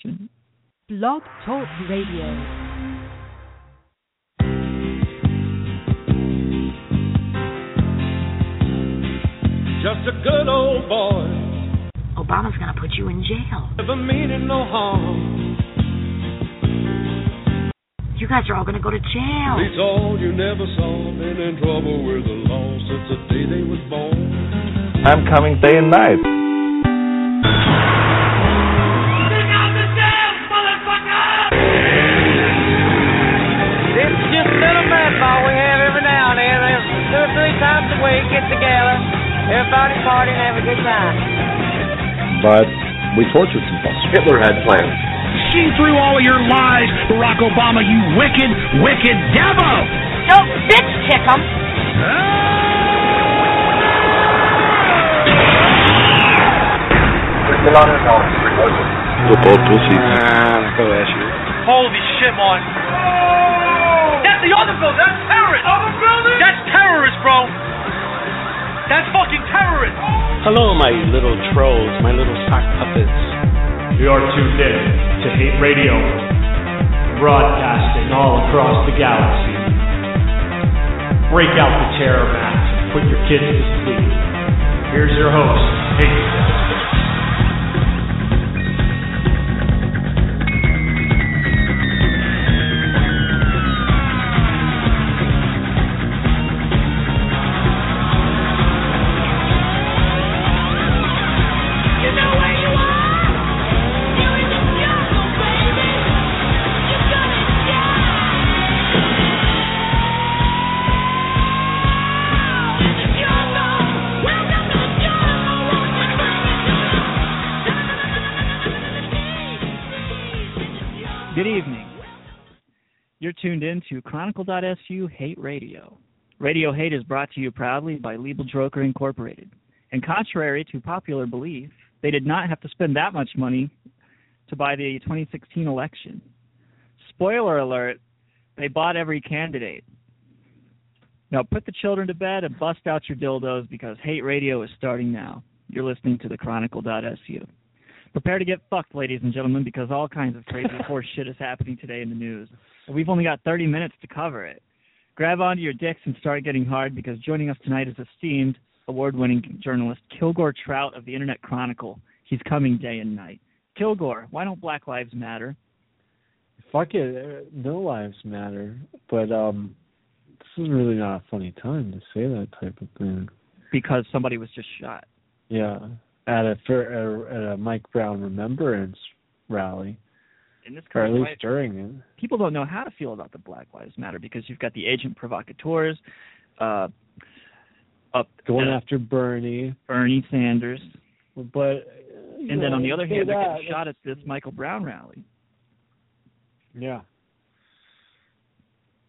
question. Blog Talk Radio. Just a good old boy. Obama's gonna put you in jail. Never meaning no harm. You guys are all gonna go to jail. Beats all you never saw. Been in trouble with the law since the day they was born. I'm coming day and night. Everybody party and have a good time. But we tortured some folks. Hitler had plans. See through all of your lies, Barack Obama, you wicked, wicked devil! Don't bitch kick 'em. Football pussies. Holy shit, Martin. Oh! That's the other building. That's terrorist. Other building? That's terrorist, bro. That's fucking terrorist. Hello, my little trolls, my little sock puppets. You're tuned in to Hate Radio, broadcasting all across the galaxy. Break out the terror mat and put your kids to sleep. Here's your host, Hate. You're tuned in to Chronicle.su Hate Radio. Radio Hate is brought to you proudly by Liebel Droker Incorporated. And contrary to popular belief, they did not have to spend that much money to buy the 2016 election. Spoiler alert, they bought every candidate. Now put the children to bed and bust out your dildos because Hate Radio is starting now. You're listening to the Chronicle.su. Prepare to get fucked, ladies and gentlemen, because all kinds of crazy horse shit is happening today in the news. And we've only got 30 minutes to cover it. Grab onto your dicks and start getting hard because joining us tonight is esteemed award winning journalist Kilgore Trout of the Internet Chronicle. He's coming day and night. Kilgore, why don't Black Lives Matter? Fuck it, uh, no lives matter. But um, this is really not a funny time to say that type of thing. Because somebody was just shot. Yeah, at a for at a Mike Brown remembrance rally, In this or at least during it. people don't know how to feel about the Black Lives Matter because you've got the agent provocateurs, uh, up Going uh, after Bernie, Bernie Sanders, but uh, and then know, on the other hand, they're that, getting shot at this Michael Brown rally. Yeah,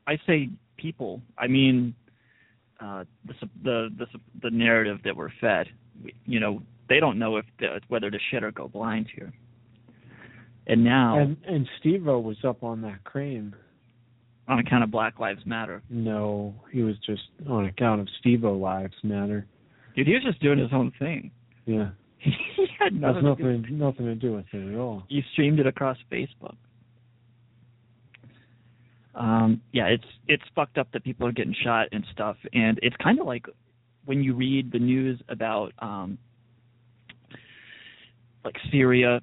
I say people. I mean, uh, the the the the narrative that we're fed. You know, they don't know if the, whether to shit or go blind here. And now, and and Steve-O was up on that crane. on account of Black Lives Matter, No, he was just on account of Steve-O lives matter. dude, he was just doing his own thing. Yeah, he had has nothing. to do- nothing nothing to do with it at all. you streamed it across Facebook. Um, yeah, it's it's fucked up that people are getting shot and stuff, and it's kind of like when you read the news about um, like Syria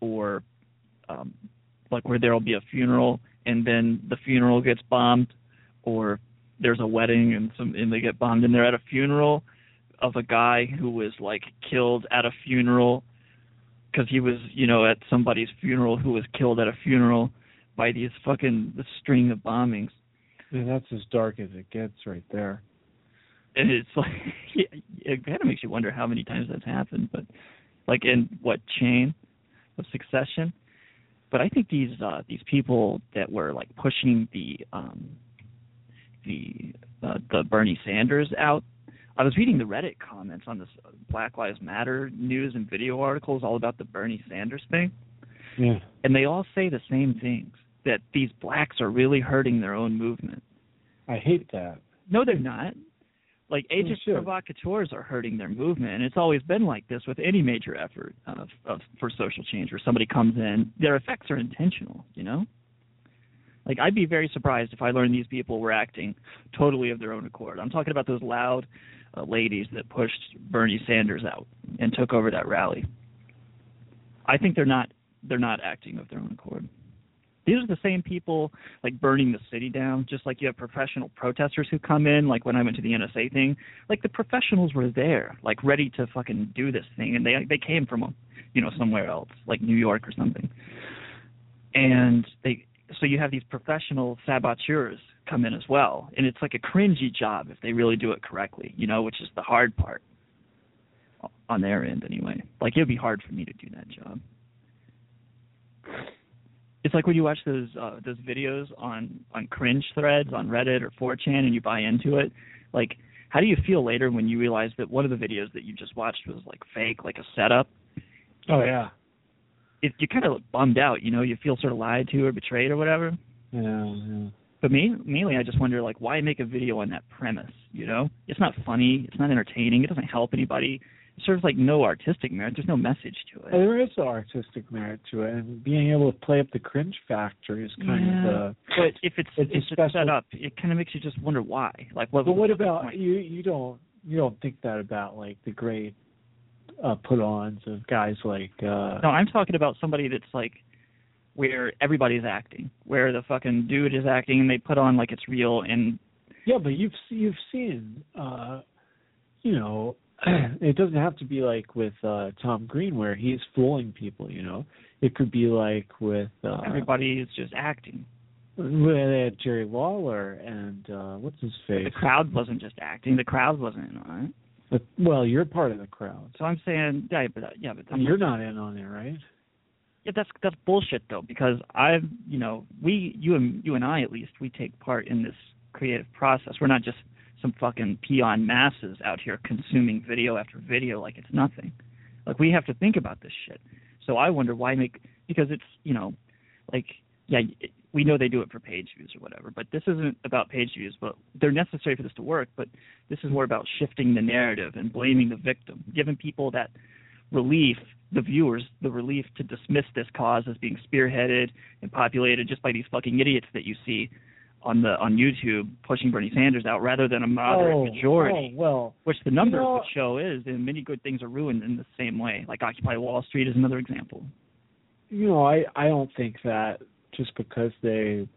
or um, like where there'll be a funeral and then the funeral gets bombed, or there's a wedding and some and they get bombed and they're at a funeral of a guy who was like killed at a funeral because he was, you know, at somebody's funeral who was killed at a funeral by these fucking the string of bombings. And that's as dark as it gets right there. And it's like it kind of makes you wonder how many times that's happened, but like in what chain of succession. But I think these uh these people that were like pushing the um the uh, the Bernie Sanders out. I was reading the Reddit comments on this Black Lives Matter news and video articles all about the Bernie Sanders thing. Yeah. and they all say the same things that these blacks are really hurting their own movement. I hate that. No, they're not. Like agent sure. provocateurs are hurting their movement, and it's always been like this with any major effort of, of for social change, where somebody comes in, their effects are intentional. You know, like I'd be very surprised if I learned these people were acting totally of their own accord. I'm talking about those loud uh, ladies that pushed Bernie Sanders out and took over that rally. I think they're not they're not acting of their own accord. These are the same people like burning the city down, just like you have professional protesters who come in, like when I went to the NSA thing. Like the professionals were there, like ready to fucking do this thing, and they they came from, you know, somewhere else, like New York or something. And they so you have these professional saboteurs come in as well, and it's like a cringy job if they really do it correctly, you know, which is the hard part on their end anyway. Like it would be hard for me to do that job it's like when you watch those uh those videos on on cringe threads on Reddit or 4chan and you buy into it like how do you feel later when you realize that one of the videos that you just watched was like fake like a setup Oh yeah. it you kind of bummed out you know you feel sort of lied to or betrayed or whatever Yeah, yeah. but me mainly I just wonder like why make a video on that premise you know it's not funny it's not entertaining it doesn't help anybody serves like no artistic merit there's no message to it there is artistic merit to it, and being able to play up the cringe factor is kind yeah. of uh but if it's it's it's, special- set up it kind of makes you just wonder why like what But what about point? you? You don't you don't think that about like the great uh put-ons of guys like uh No, I'm talking about somebody that's like where everybody's acting, where the fucking dude is acting and they put on like it's real and Yeah, but you've you've seen, uh, you know, it doesn't have to be like with uh Tom Green where he's fooling people. You know, it could be like with uh, everybody is just acting. with Jerry Lawler and uh what's his face. The crowd wasn't just acting; the crowd wasn't in on it. But, well, you're part of the crowd. So I'm saying, yeah, but yeah, but And you're not in on it, right? Yeah, that's that's bullshit though, because I've you know we you and you and I at least we take part in this creative process. We're not just some fucking peon masses out here consuming video after video like it's nothing. Like we have to think about this shit. So I wonder why make because it's you know like yeah we know they do it for page views or whatever, but this isn't about page views, but they're necessary for this to work. But this is more about shifting the narrative and blaming the victim, giving people that relief, the viewers, the relief to dismiss this cause as being spearheaded and populated just by these fucking idiots that you see on the on YouTube pushing Bernie Sanders out, rather than a moderate oh, majority, Oh, well, which the numbers know- would show is, and many good things are ruined in the same way. Like Occupy Wall Street is another example. you know, I I don't think that just because they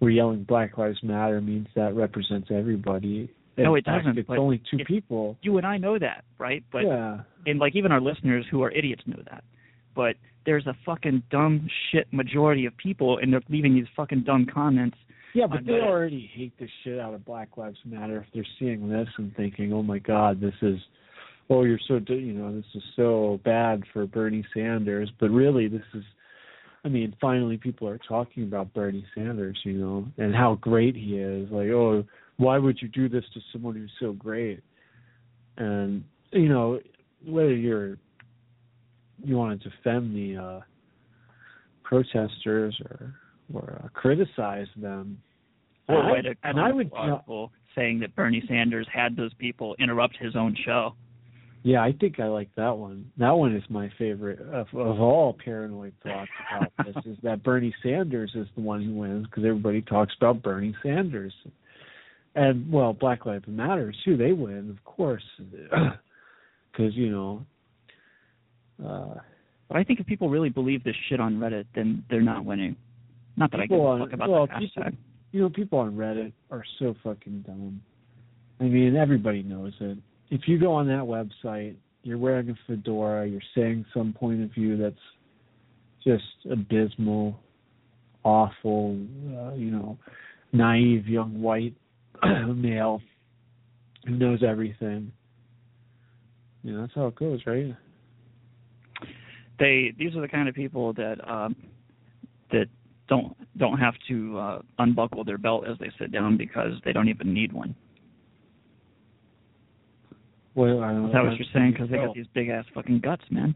were yelling Black Lives Matter means that represents everybody. In No, it fact, doesn't, It's only two if- people. You and I know that, right? But yeah. and like even our listeners who are idiots know that. But there's a fucking dumb shit majority of people, and they're leaving these fucking dumb comments. Yeah, but they already hate the shit out of Black Lives Matter if they're seeing this and thinking, "Oh my God, this is, oh you're so you know this is so bad for Bernie Sanders." But really, this is, I mean, finally people are talking about Bernie Sanders, you know, and how great he is. Like, oh, why would you do this to someone who's so great? And you know, whether you're you want to defend the uh protesters or or uh, criticize them. Or And I- and I would, article saying that Bernie Sanders had those people interrupt his own show. yeah, I think I like that one. That one is my favorite of, of all paranoid thoughts about this. Is that Bernie Sanders is the one who wins because everybody talks about Bernie Sanders, and well, Black Lives Matter too. They win, of course, because you know. Uh, But I think if people really believe this shit on Reddit, then they're not winning. Not that I give a fuck about well, that people- you know, people on Reddit are so fucking dumb. I mean, everybody knows it. If you go on that website, you're wearing a fedora, you're saying some point of view that's just abysmal, awful, uh, you know, naive young white male who knows everything. You know, that's how it goes, right? They these are the kind of people that um that don't don't have to uh unbuckle their belt as they sit down because they don't even need one. Well, I don't know. Is that what you're saying? Because they got these big ass fucking guts, man.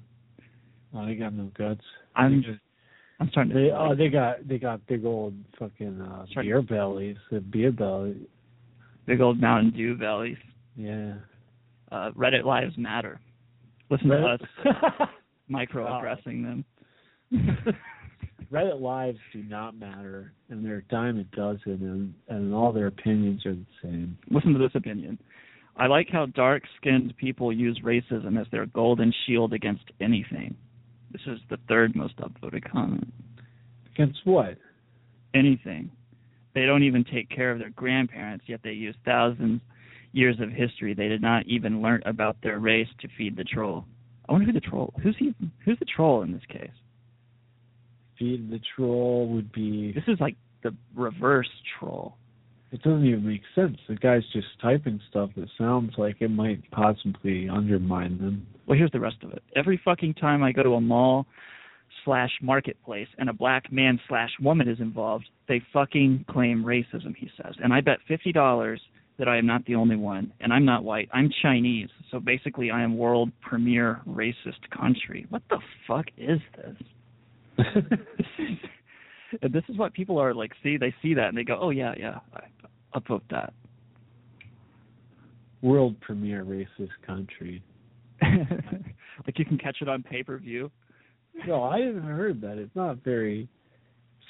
Oh, they got no guts. I'm just- I'm starting to They oh they got they got big old fucking uh beer bellies. The beer belly. big old Mountain Dew bellies. Yeah. Uh, Reddit lives matter. Listen Reddit- to us microaggressing them. Reddit lives do not matter, and a dime a dozen, and, and all their opinions are the same. Listen to this opinion. I like how dark skinned people use racism as their golden shield against anything. This is the third most upvoted comment. Against what? Anything. They don't even take care of their grandparents, yet they use thousands years of history they did not even learn about their race to feed the troll. I wonder who the troll who's he who's the troll in this case? Feed the troll would be. This is like the reverse troll. It doesn't even make sense. The guy's just typing stuff that sounds like it might possibly undermine them. Well, here's the rest of it. Every fucking time I go to a mall slash marketplace and a black man slash woman is involved, they fucking claim racism, he says. And I bet fifty dollars that I am not the only one, and I'm not white. I'm Chinese, so basically I am world premier racist country. What the fuck is this? This is and this is what people are like. See, they see that and they go, "Oh yeah, yeah, I upvote that." World premiere racist country. like you can catch it on pay per view. No, I haven't heard that. It's not very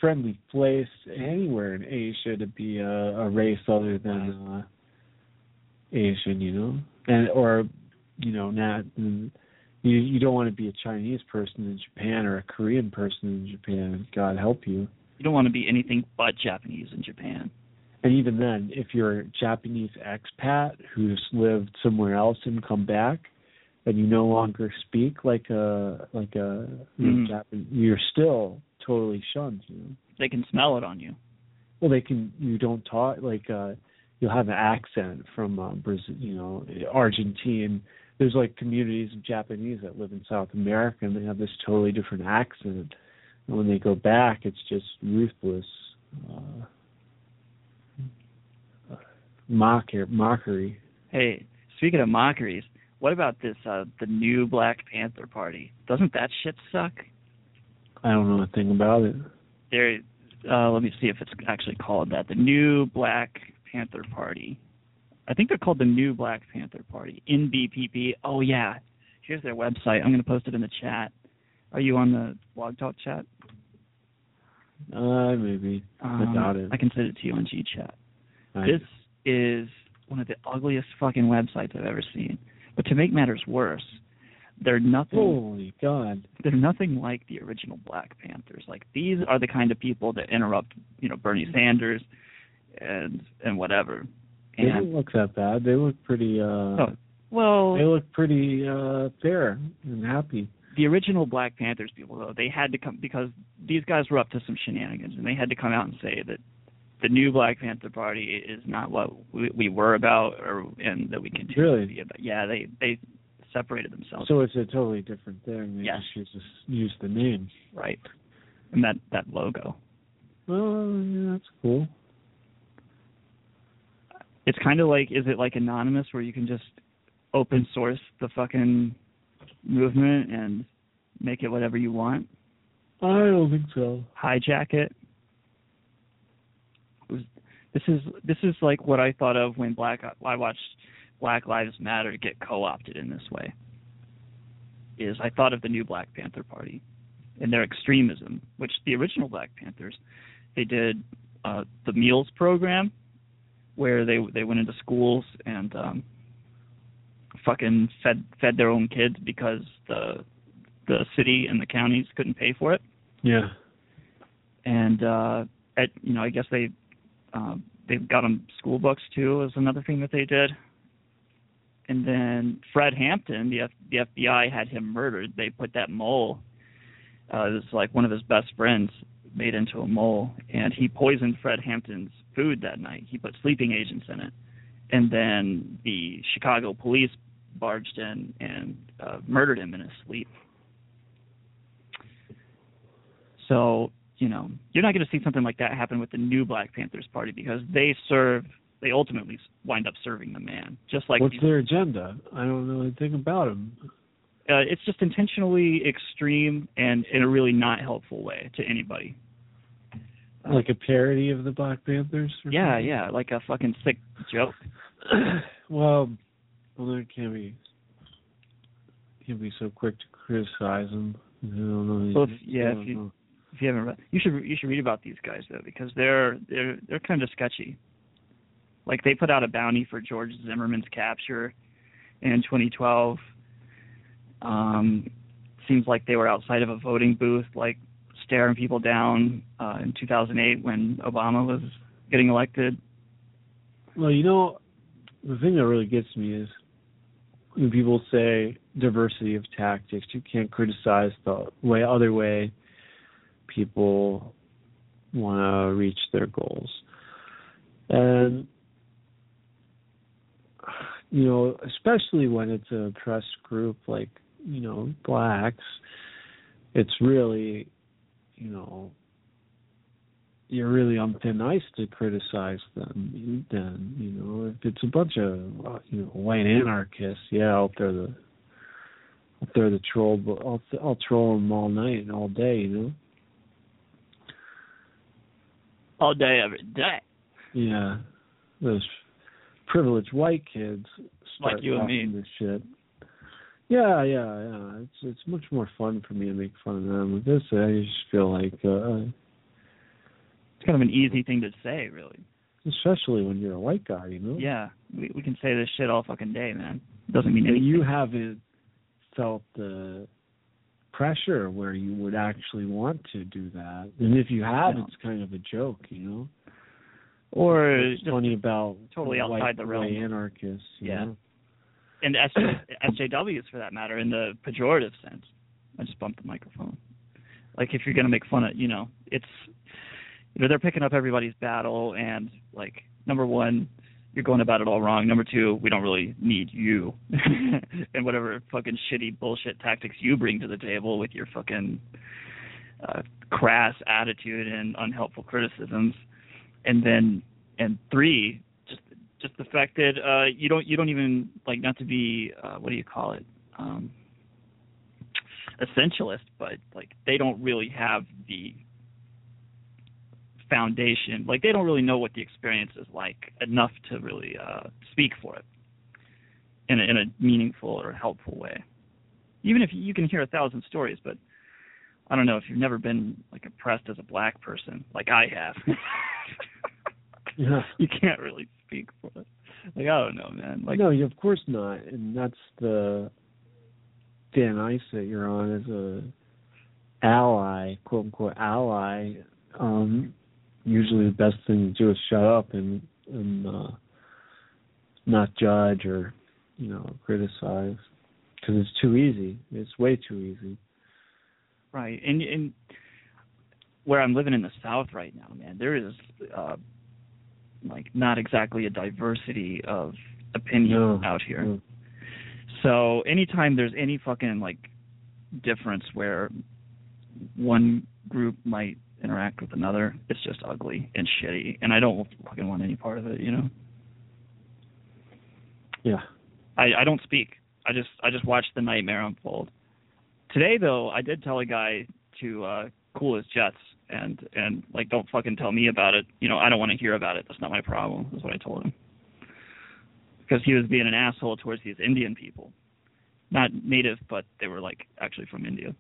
friendly place anywhere in Asia to be a, a race other than uh, Asian, you know, and or you know, not you. You don't want to be a Chinese person in Japan or a Korean person in Japan. God help you. You don't want to be anything but Japanese in Japan. And even then, if you're a Japanese expat who's lived somewhere else and come back, and you no longer speak like a like a Mhm. Japan, you're still totally shunned. You know. They can smell it on you. Well, they can. You don't talk like uh you'll have an accent from uh, Brazil, you know, Argentine. There's like communities of Japanese that live in South America, and they have this totally different accent. And when they go back, it's just ruthless uh, mocker mockery. Hey, speaking of mockeries, what about this uh the new Black Panther Party? Doesn't that shit suck? I don't know a thing about it. There uh let me see if it's actually called that. The new Black Panther Party. I think they're called the new Black Panther Party. NBPP. Oh yeah. Here's their website. I'm gonna post it in the chat. Are you on the blog talk chat? Uh, maybe. Um, I doubt it. I can send it to you on G chat. This is one of the ugliest fucking websites I've ever seen. But to make matters worse, they're nothing Holy God! they're nothing like the original Black Panthers. Like these are the kind of people that interrupt, you know, Bernie Sanders and and whatever. They And don't look that bad. They look pretty. uh Oh, well, They look pretty uh fair and happy. the original Black Panthers people though, they had to come because these guys were up to some shenanigans and they had to come out and say that the new Black Panther Party is not what we, we were about or and that we continue Really? to be about. Yeah, they they separated themselves. So it's a totally different thing. They Yes. just use, use the name. right. And that that logo. Well, yeah, that's cool. It's kind of like is it like anonymous where you can just open source the fucking movement and make it whatever you want I don't think so. hijack it It was- this is this is like what i thought of when black i watched black lives matter get co-opted in this way is i thought of the new black panther party and their extremism which the original black panthers they did uh the meals program where they they went into schools and um fucking fed fed their own kids because the the city and the counties couldn't pay for it. Yeah. and uh at you know i guess they um they got them school books too was another thing that they did. And then fred hampton the F, the fbi had him murdered. They put that mole uh this is like one of his best friends made into a mole and he poisoned fred hampton's food that night he put sleeping agents in it and then the chicago police barged in and uh murdered him in his sleep so, you know, you're not going to see something like that happen with the new Black Panthers party because they serve, they ultimately wind up serving the man. Just like What's these- their agenda? I don't know anything about them. uh, it's just intentionally extreme and in a really not helpful way to anybody. Like a parody of the Black Panthers? or Yeah, something? yeah, like a fucking sick joke. well, Well, there can't be can't be so quick to criticize them. Well, if, yeah, if you know. if you haven't read, you should you should read about these guys though because they're they're they're kind of sketchy. Like they put out a bounty for George Zimmerman's capture in 2012. Um, seems like they were outside of a voting booth, like staring people down uh, in 2008 when Obama was getting elected. Well, you know, the thing that really gets me is when people say diversity of tactics. You can't criticize the way other way people want to reach their goals, and you know, especially when it's a oppressed group like you know blacks, it's really, you know, you're really on thin ice to criticize them. Then you know, if it's a bunch of uh, you know white anarchists, yeah, out there the out there the troll, but I'll I'll troll them all night and all day. You know. All day, every day. Yeah, those privileged white kids start Like you and me. This shit. Yeah, yeah, yeah. It's it's much more fun for me to make fun of them. With this, I just feel like, uh It's kind of an easy thing to say, really. especially when you're a white guy, you know. Yeah, we we can say this shit all fucking day, man. Doesn't mean anything. you haven't felt the pressure where you would actually want to do that. And if you have, No. it's kind of a joke, you know. or It's funny about totally outside the realm. anarchists. you Yeah. know? And SJ, SJWs for that matter, in the pejorative sense. I just bumped the microphone. Like if you're gonna make fun of, you know, it's, you know, they're picking up everybody's battle, and like number one, you're going about it all wrong. Number two, we don't really need you and whatever fucking shitty bullshit tactics you bring to the table with your fucking uh, crass attitude and unhelpful criticisms. And then, and three, just the fact that uh you don't you don't even like not to be uh what do you call it um essentialist but like they don't really have the foundation. Like they don't really know what the experience is like enough to really uh speak for it in a, in a meaningful or helpful way. Even if you can hear a thousand stories but i don't know if you've never been like oppressed as a black person like i have. Yeah. you can't really speak for it. Like I don't know, man. Like no, of course not, and that's the thin ice that you're on as a ally, quote unquote ally. Um, usually, the best thing to do is shut up and and uh, not judge or you know criticize because it's too easy. It's way too easy. right, and and where I'm living in the South right now, man, there is uh like not exactly a diversity of opinion out here. no. So anytime there's any fucking like difference where one group might interact with another, it's just ugly and shitty, and I don't fucking want any part of it, you know. Yeah. I, I don't speak. I just I just watch the nightmare unfold. Today though, I did tell a guy to uh cool his jets and and like don't fucking tell me about it. You know, I don't want to hear about it. That's not my problem. Is what I told him. Because he was being an asshole towards these Indian people. Not native, but they were like actually from India.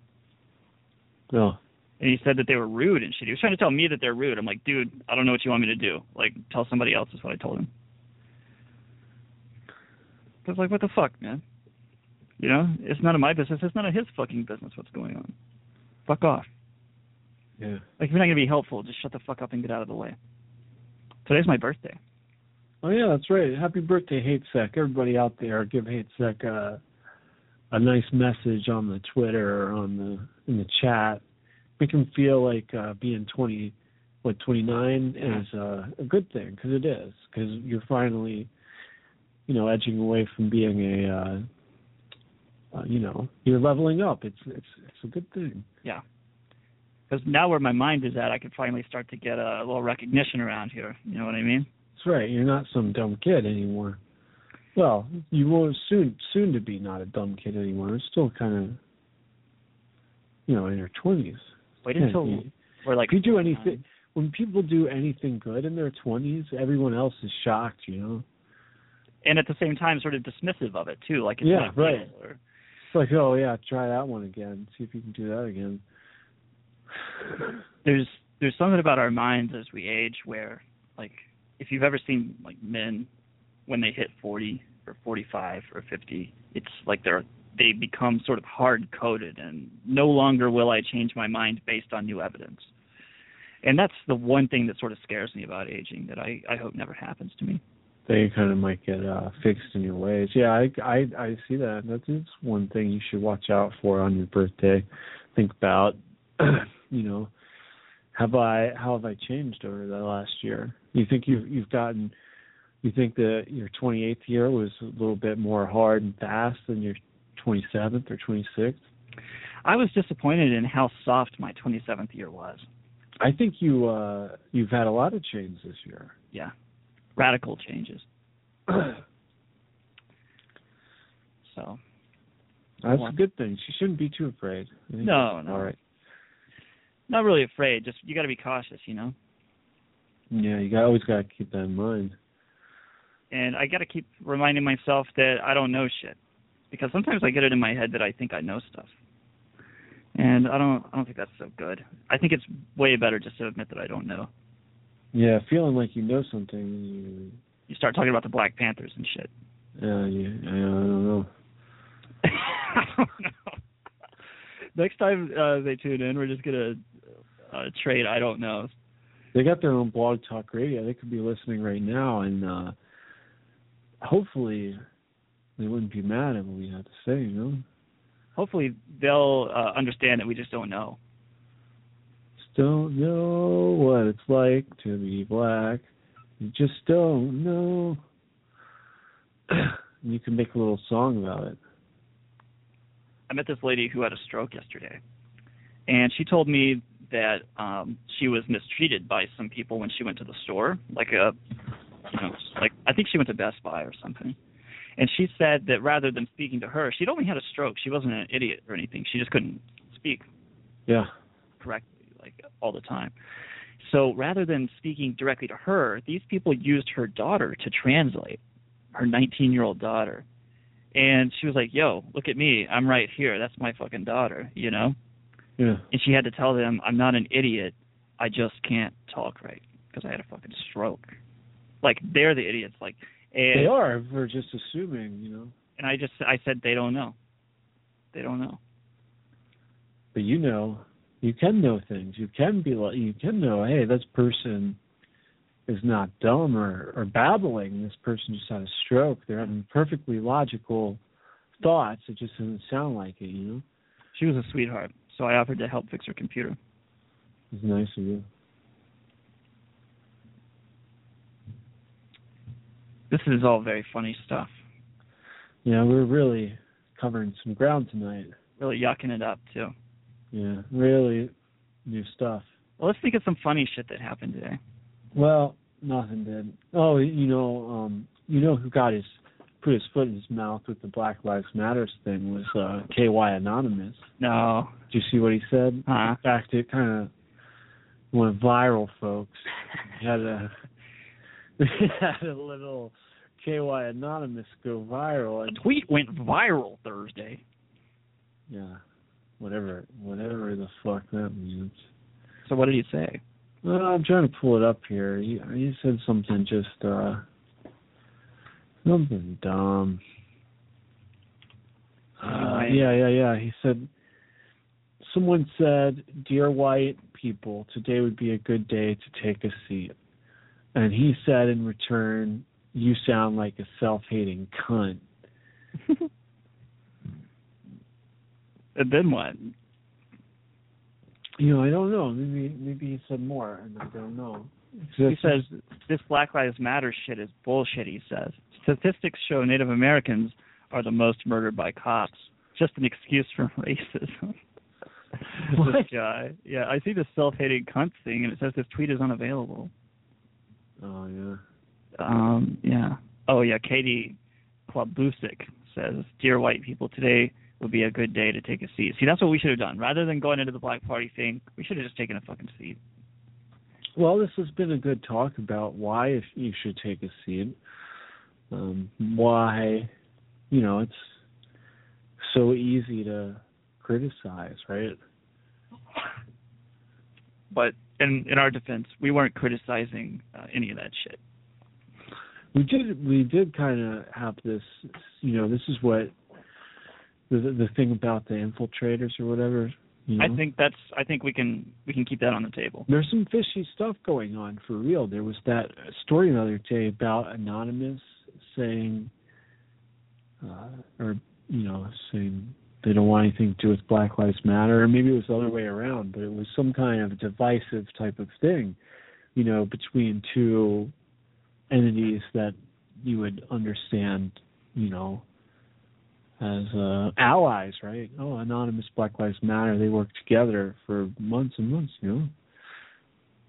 No. And he said that they were rude and shit. He was trying to tell me that they're rude. I'm like, dude, I don't know what you want me to do. Like, tell somebody else is what I told him. I was like, what the fuck, man? You know, it's none of my business. It's none of his fucking business what's going on. Fuck off. Yeah. Like, if you're not gonna be helpful, just shut the fuck up and get out of the way. Today's my birthday. Oh yeah, that's right. Happy birthday, Hate Sec. Everybody out there, give Hate Sec a a nice message on the Twitter or on the in the chat. Make him feel like uh, being twenty, what twenty nine is uh, a good thing because it is because you're finally, you know, edging away from being a, uh, uh, you know, you're leveling up. It's it's it's a good thing. Yeah. Because now where my mind is at, I could finally start to get a little recognition around here. You know what I mean? That's right. You're not some dumb kid anymore. Well, you will soon soon to be not a dumb kid anymore. It's still kind of, you know, in your twenties. Wait until we're like. If you do anything, when people do anything good in their twenties, everyone else is shocked. You know. and at the same time sort of dismissive of it too, like it's Yeah, right. or- It's like, oh yeah, try that one again. See if you can do that again. There's there's something about our minds as we age where like if you've ever seen like men when they hit 40 or 45 or 50 it's like they're they become sort of hard coded and no longer will I change my mind based on new evidence and that's the one thing that sort of scares me about aging that I I hope never happens to me They kind of might get uh fixed in your ways. Yeah, I I I see that. That is one thing you should watch out for on your birthday. Think about, you know, have I how have I changed over the last year? You think you've you've gotten you think that your 28th year was a little bit more hard and fast than your 27th or 26th? I was disappointed in how soft my 27th year was I think you uh you've had a lot of change this year. yeah radical changes so That's a good thing. She shouldn't be too afraid. No, no. All right. Not really afraid just you got to be cautious you know Yeah, you got, always got to keep that in mind. and I got to keep reminding myself that I don't know shit because sometimes I get it in my head that I think I know stuff, and I don't. I don't think that's so good. I think it's way better just to admit that I don't know. Yeah, feeling like you know something. You, You start talking about the Black Panthers and shit. yeah, yeah, I don't know. I don't know. Next time uh, they tune in, we're just gonna uh, trade. I don't know. They got their own blog talk radio. They could be listening right now, and uh hopefully they wouldn't be mad at what we had to say. You know, Hopefully they'll uh, understand that we just don't know. just don't know what it's like to be black. You just don't know. you can make a little song about it. I met this lady who had a stroke yesterday, and she told me that um she was mistreated by some people when she went to the store, like a, you know, like I think she went to Best Buy or something. And she said that rather than speaking to her, she'd only had a stroke. She wasn't an idiot or anything. She just couldn't speak Yeah. correctly, like all the time. So rather than speaking directly to her, these people used her daughter to translate, her 19 year old daughter. And she was like, yo, look at me. I'm right here. That's my fucking daughter, you know? Yeah. And she had to tell them, I'm not an idiot. I just can't talk right because I had a fucking stroke. Like, they're the idiots. Like, and, They are. We're just assuming, you know. And I just, I said, they don't know. They don't know. But you know, you can know things. You can be like, you can know, hey, this person is not dumb or or babbling. This person just had a stroke. They're having perfectly logical thoughts. It just doesn't sound like it. You know, She was a sweetheart. So I offered to help fix her computer. it's nice of you. This is all very funny stuff. Yeah, we're really covering some ground tonight. Really yucking it up, too. Yeah, really new stuff. Well, let's think of some funny shit that happened today. Well, nothing did. Oh, you know, um, you know who got his put his foot in his mouth with the Black Lives Matters thing was uh KYAnonymous. No. Did you see what he said? Huh? In fact, it kind of went viral, folks. He had a we had a little KYAnonymous go viral, and A tweet went viral Thursday. yeah, whatever, whatever the fuck that means. So what did he say? Well, I'm trying to pull it up here. He, he said something just uh something dumb. Uh, yeah, yeah, yeah. He said someone said, "Dear white people, today would be a good day to take a seat." And he said in return, "You sound like a self-hating cunt." And then what? You know, I don't know. Maybe maybe he said more, and I don't know. He says this Black Lives Matter shit is bullshit. He says statistics show Native Americans are the most murdered by cops. Just an excuse for racism. What? this guy. Yeah, I see the self-hating cunt thing, and it says this tweet is unavailable. "Oh yeah." Um, yeah. Oh yeah, Katie Klabusich says, "Dear white people, today would be a good day to take a seat." See, that's what we should have done. Rather than going into the Black Party thing, we should have just taken a fucking seat. Well, this has been a good talk about why if you should take a seat. Um, why, you know, it's so easy to criticize, right? But in in our defense, we weren't criticizing uh, any of that shit. We did we did kind of have this, you know, this is what the the thing about the infiltrators or whatever. You know? I think that's I think we can we can keep that on the table. There's some fishy stuff going on for real. There was that story the other day about anonymous saying, uh, or you know, saying they don't want anything to do with Black Lives Matter, or maybe it was the other way around, but it was some kind of divisive type of thing, you know, between two entities that you would understand, you know, as uh, allies, right? Oh, anonymous Black Lives Matter. They work together for months and months. You know,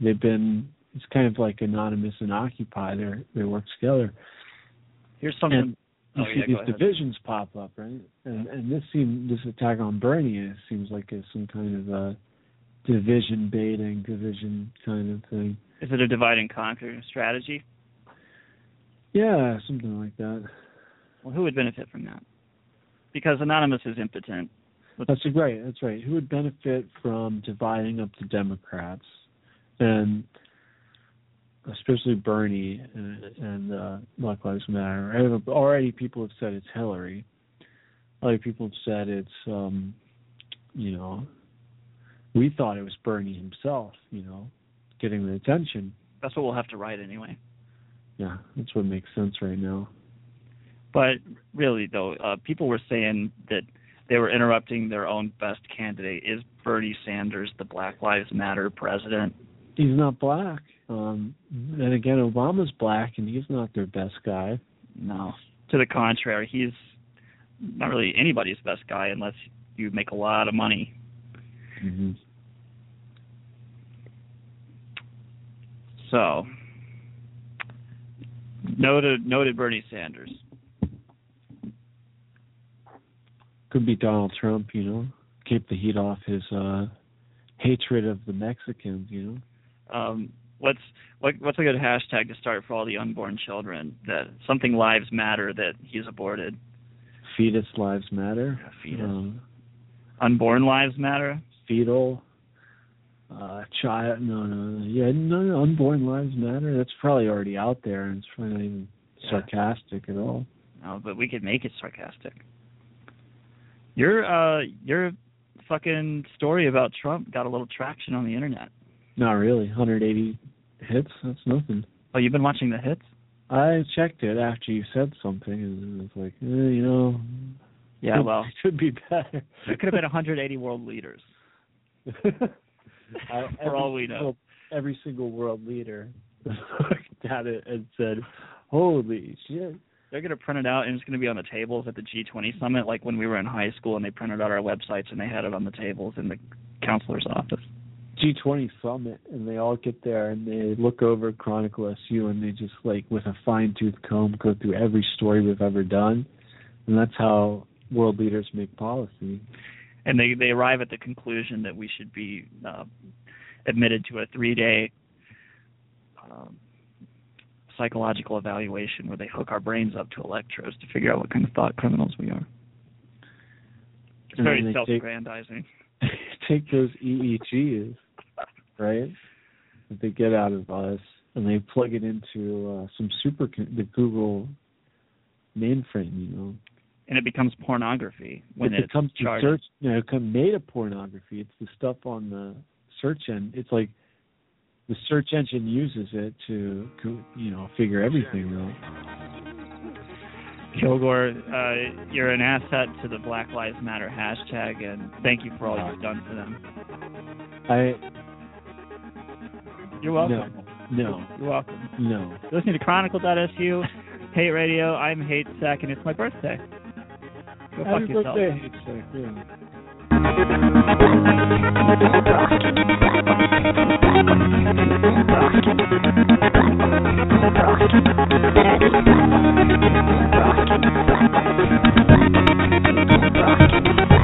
they've been. It's kind of like anonymous and Occupy. They they work together. Here's something. And oh, you oh, see yeah, these divisions pop up, right? And and this seems this attack on Bernie seems like it's some kind of a division baiting, division kind of thing. Is it a divide and conquer strategy? Yeah, something like that. Well, who would benefit from that? Because Anonymous is impotent. That's right. That's right. Who would benefit from dividing up the Democrats, and especially Bernie and, and uh, Black Lives Matter? I have- Already, people have said it's Hillary. Other people have said it's, um, you know, we thought it was Bernie himself. You know, getting the attention. That's what we'll have to write anyway. Yeah, that's what makes sense right now. But really, though, uh, people were saying that they were interrupting their own best candidate. Is Bernie Sanders the Black Lives Matter president? He's not black. Um, and again, Obama's black, and he's not their best guy. No. To the contrary, he's not really anybody's best guy unless you make a lot of money. Mm-hmm. So, noted noted Bernie Sanders. Could be Donald Trump, you know, keep the heat off his uh hatred of the Mexicans, you know. Um, what's what, what's a good hashtag to start for all the unborn children? That something lives matter that he's aborted. Fetus lives matter. fetus. Um, Unborn lives matter. fetal. Uh, child. No, no, no. Yeah, no, no. Unborn lives matter. That's probably already out there, and it's probably not even Yeah. sarcastic at all. No, but we could make it sarcastic. Your uh your fucking story about Trump got a little traction on the internet. Not really. 180 hits. That's nothing. Oh, you've been watching the hits? I checked it after you said something, and it was like, eh, you know. Yeah, could- well, could be better. it could have been 180 world leaders. I, For all we know. every single world leader looked at it and said, "Holy shit!" They're gonna print it out and it's gonna be on the tables at the G20 summit, like when we were in high school and they printed out our websites and they had it on the tables in the counselor's office. G20 summit, and they all get there and they look over Chronicle SU and they just like with a fine tooth comb go through every story we've ever done, and that's how world leaders make policy. And they they arrive at the conclusion that we should be uh, admitted to a three day um, psychological evaluation where they hook our brains up to electrodes to figure out what kind of thought criminals we are. It's And very then they take- self-aggrandizing. take those EEGs, right? That they get out of us, and they plug it into uh, some super the Google mainframe. You know, and it becomes pornography when it it's becomes charged. search. You know, it becomes made of pornography. It's the stuff on the search end. It's like the search engine uses it to, to you know, figure everything out. Kilgore, uh, you're an asset to the Black Lives Matter hashtag, and thank you for all you've done for them. I You're welcome. no, You're welcome. no. You're listening to Chronicle.su, Hate Radio. I'm Hate Sack, and it's my birthday. Go fuck Happy yourself. birthday, Hate Sack, yeah.